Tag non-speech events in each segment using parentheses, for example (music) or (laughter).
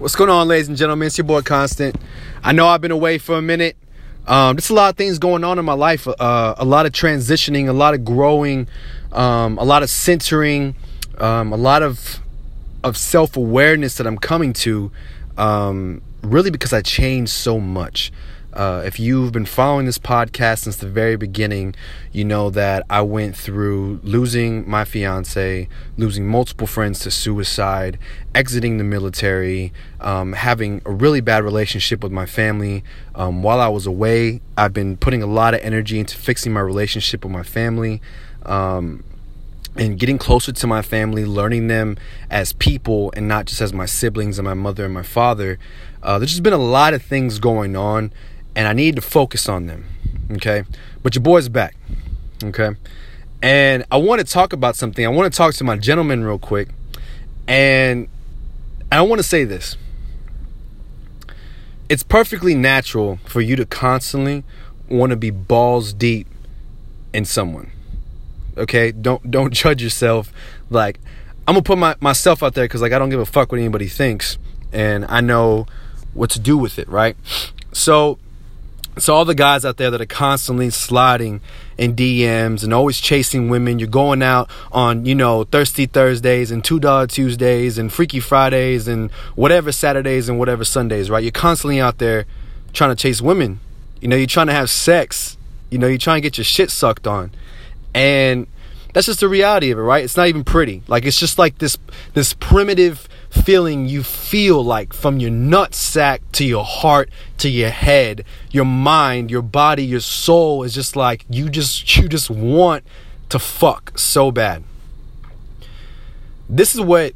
What's going on, ladies and gentlemen? It's your boy Constant. I know I've been away for a minute. Um, there's a lot of things going on in my life. Uh, a lot of transitioning, a lot of growing, um, a lot of centering, um, a lot of of self awareness that I'm coming to. Um, really, because I changed so much. Uh, if you've been following this podcast since the very beginning, you know that I went through losing my fiance, losing multiple friends to suicide, exiting the military, um, having a really bad relationship with my family. Um, while I was away, I've been putting a lot of energy into fixing my relationship with my family. Um, and getting closer to my family, learning them as people and not just as my siblings and my mother and my father. Uh, there's just been a lot of things going on and I need to focus on them. Okay. But your boy's back. Okay. And I want to talk about something. I want to talk to my gentleman real quick. And I want to say this. It's perfectly natural for you to constantly want to be balls deep in someone. Okay? Don't don't (laughs) judge yourself like I'm gonna put my, myself out there because like I don't give a fuck what anybody thinks and I know what to do with it, right? So so all the guys out there that are constantly sliding in DMs and always chasing women, you're going out on, you know, thirsty Thursdays and two dollar Tuesdays and freaky Fridays and whatever Saturdays and whatever Sundays, right? You're constantly out there trying to chase women. You know, you're trying to have sex. You know, you're trying to get your shit sucked on. And that's just the reality of it, right? It's not even pretty. Like it's just like this this primitive feeling you feel like from your nutsack to your heart to your head, your mind, your body, your soul is just like you just you just want to fuck so bad. This is what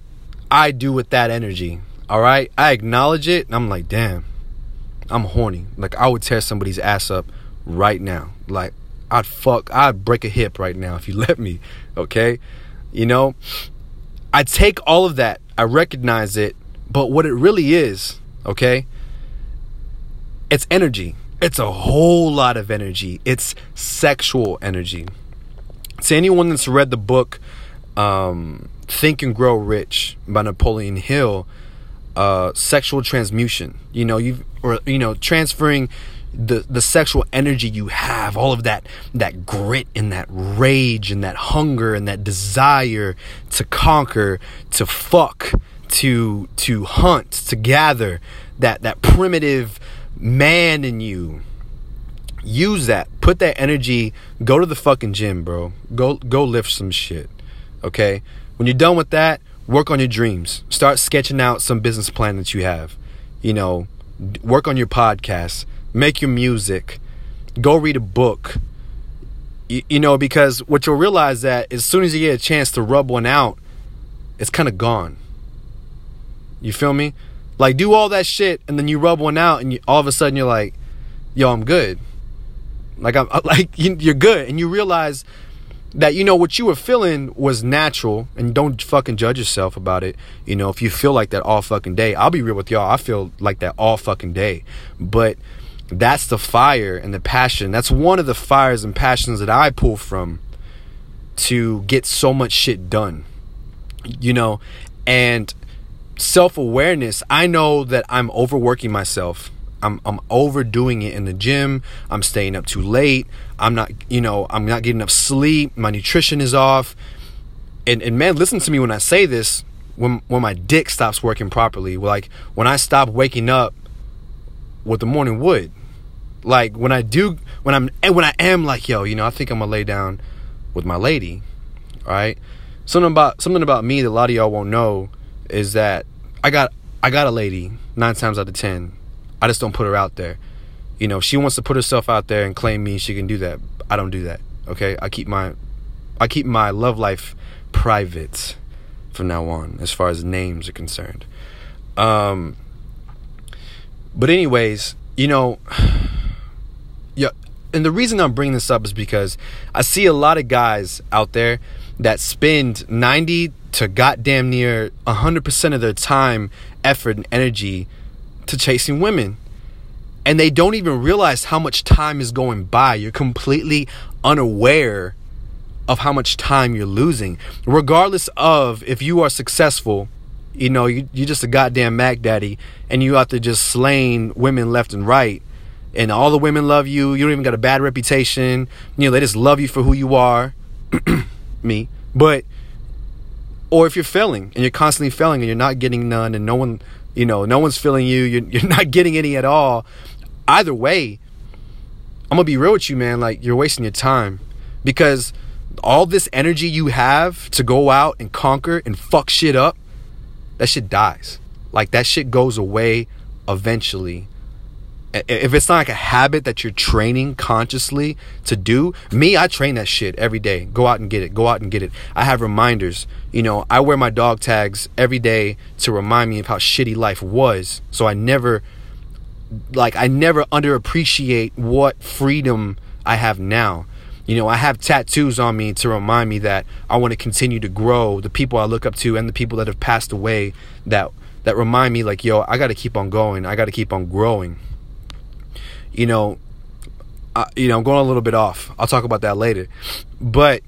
I do with that energy. All right? I acknowledge it and I'm like, "Damn. I'm horny." Like I would tear somebody's ass up right now. Like I'd fuck, I'd break a hip right now if you (laughs) let me, okay? You know, I take all of that, I recognize it, but what it really is, okay? It's energy. It's a whole lot of energy. It's sexual energy. To anyone that's read the book um, Think and Grow Rich by Napoleon Hill, uh, sexual transmutation. You know, you or you know, transferring the the sexual energy you have all of that that grit and that rage and that hunger and that desire to conquer to fuck to to hunt to gather that that primitive man in you use that. Put that energy go to the fucking gym bro. Go go lift some shit okay? When you're done with that work on your dreams. Start sketching out some business plan that you have. You know work on your podcast make your music, go read a book. You, you know, because what you'll realize that as soon as you get a chance to rub one out, it's kind of gone. You feel me? Like do all that shit and then you rub one out and you, all of a sudden you're like, "Yo, I'm good." Like I'm (laughs) like you're good and you realize that you know what you were feeling was natural and don't fucking judge yourself about it you know if you feel like that all fucking day i'll be real with y'all i feel like that all fucking day but that's the fire and the passion. That's one of the fires and passions that I pull from to get so much shit done. You know, and self awareness, I know that I'm overworking myself. I'm, I'm overdoing it in the gym. I'm staying up too late. I'm not, you know, I'm not getting enough sleep. My nutrition is off. And, and man, listen to me when I say this. When, when my dick stops working properly, like when I stop waking up with the morning wood. Like when I do, when I'm, when I am like, yo, you know, I think I'm gonna lay down with my lady, right? Something about something about me that a lot of y'all won't know is that I got I got a lady nine times out of ten. I just don't put her out there. You know, she wants to put herself out there and claim me. She can do that. I don't do that. Okay, I keep my I keep my love life private from now on, as far as names are concerned. Um, but anyways, you know, yeah, and the reason I'm bringing this up is because I see a lot of guys out there that spend 90 to goddamn near 100% of their time, effort, and energy to chasing women. And they don't even realize how much time is going by. You're completely unaware of how much time you're losing. Regardless of if you are successful you know, you you're just a goddamn Mac daddy, and you out there just slaying women left and right, and all the women love you. You don't even got a bad reputation. You know, they just love you for who you are. (clears throat) Me, but or if you're failing and you're constantly failing and you're not getting none, and no one, you know, no one's feeling you. You're, (laughs) you're not getting any at all. Either way, I'm gonna be real with you, man. Like you're wasting your time because all this energy you have to go out and conquer and fuck shit up that shit dies. Like that shit goes away eventually. If it's not like a habit that you're training consciously to do, me, I train that shit every day. Go out and get it. Go out and get it. I have reminders. You know, I wear my dog tags every day to remind me of how shitty life was. So I never, like, I never underappreciate what freedom I have now. You know, I have tattoos on me to remind me that I want to continue to grow. The people I look up to and the people that have passed away that that remind me like, yo, I got to keep on going. I got to keep on growing. You know, I, you know, I'm going a little bit off. I'll talk about that later. But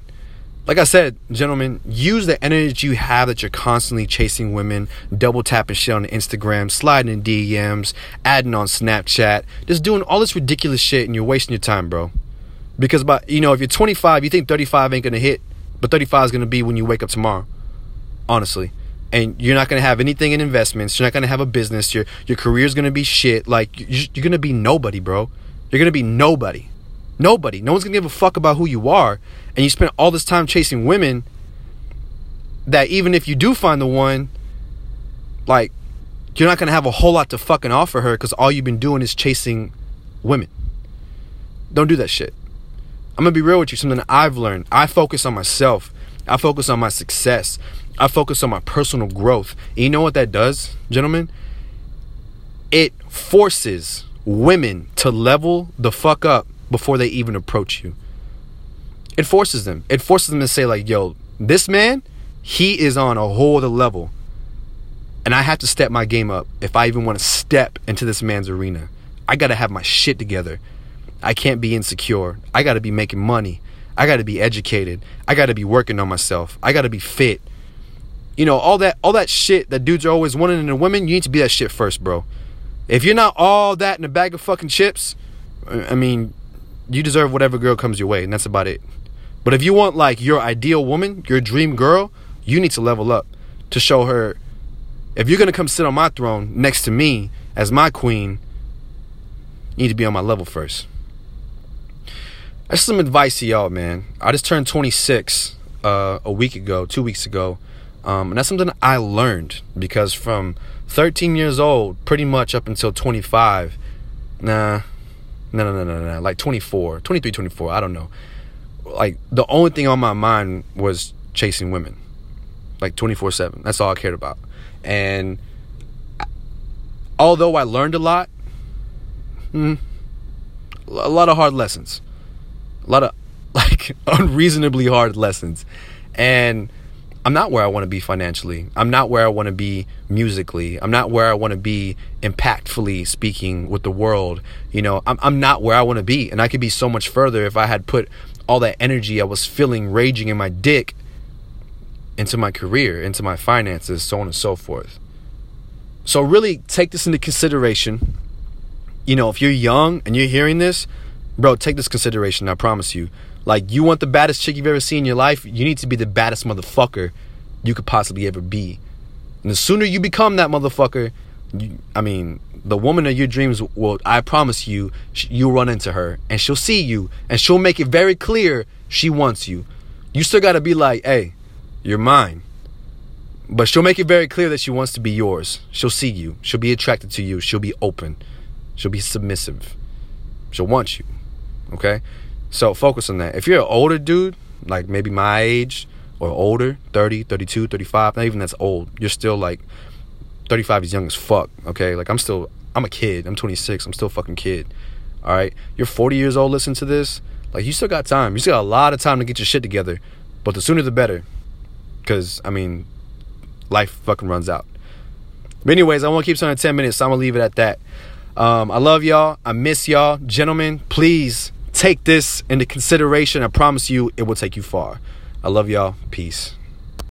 like I said, gentlemen, use the energy you have that you're constantly chasing women, double tapping shit on Instagram, sliding in DMs, adding on Snapchat, just doing all this ridiculous shit and you're wasting your time, bro. Because by you know, if you're 25, you think 35 ain't gonna hit, but 35 is gonna be when you wake up tomorrow. Honestly. And you're not gonna have anything in investments. You're not gonna have a business. Your your career's gonna be shit. Like you're gonna be nobody, bro. You're gonna be nobody. Nobody. No one's gonna give a fuck about who you are. And you spend all this time chasing women that even if you do find the one, like you're not gonna have a whole lot to fucking offer her because all you've been doing is chasing women. Don't do that shit. I'm gonna be real with you. Something I've learned. I focus on myself. I focus on my success. I focus on my personal growth. And you know what that does, gentlemen? It forces women to level the fuck up before they even approach you. It forces them. It forces them to say, like, yo, this man, he is on a whole other level. And I have to step my game up if I even want to step into this man's arena. I got to have my shit together. I can't be insecure. I got to be making money. I got to be educated. I got to be working on myself. I got to be fit. You know, all that all that shit that dudes are always wanting in a woman, you need to be that shit first, bro. If you're not all that in a bag of fucking chips, I mean, you deserve whatever girl comes your way, and that's about it. But if you want like your ideal woman, your dream girl, you need to level up to show her if you're going to come sit on my throne next to me as my queen, you need to be on my level first. That's some advice to y'all, man. I just turned 26 uh, a week ago, two weeks ago. Um, and that's something I learned because from 13 years old, pretty much up until 25, nah, no, no, no, no, no, like 24, 23, 24, I don't know. Like the only thing on my mind was chasing women, like 24 7. That's all I cared about. And although I learned a lot, hmm, a lot of hard lessons a lot of (laughs) like unreasonably hard lessons. And I'm not where I want to be financially. I'm not where I want to be musically. I'm not where I want to be impactfully speaking with the world. You know, I'm, I'm not where I want to be. And I could be so much further if I had put all that energy I was feeling raging in my dick into my career, into my finances, so on and so forth. So, really take this into consideration. You know, if you're young and you're hearing this, bro, take this consideration. I promise you. Like, you want the baddest chick you've ever seen in your life? You need to be the baddest motherfucker you could possibly ever be. And the sooner you become that motherfucker, you, I mean, the woman of your dreams will, I promise you, you'll run into her and she'll see you and she'll make it very clear she wants you. You still gotta be like, hey, you're mine. But she'll make it very clear that she wants to be yours. She'll see you. She'll be attracted to you. She'll be open. She'll be submissive. She'll want you. Okay? So focus on that. If you're an older dude, like maybe my age or older, 30, 32, 35, not even that's old. You're still like 35 is young as fuck, okay? Like I'm still I'm a kid. I'm 26. I'm still a fucking kid. All right? You're 40 years old listen to this. Like you still got time. You still got a lot of time to get your shit together. But the sooner the better. Cuz I mean life fucking runs out. But anyways, I won't keep on 10 minutes, so I'm going to leave it at that. Um, I love y'all. I miss y'all. Gentlemen, please take this into consideration. I promise you it will take you far. I love y'all. Peace.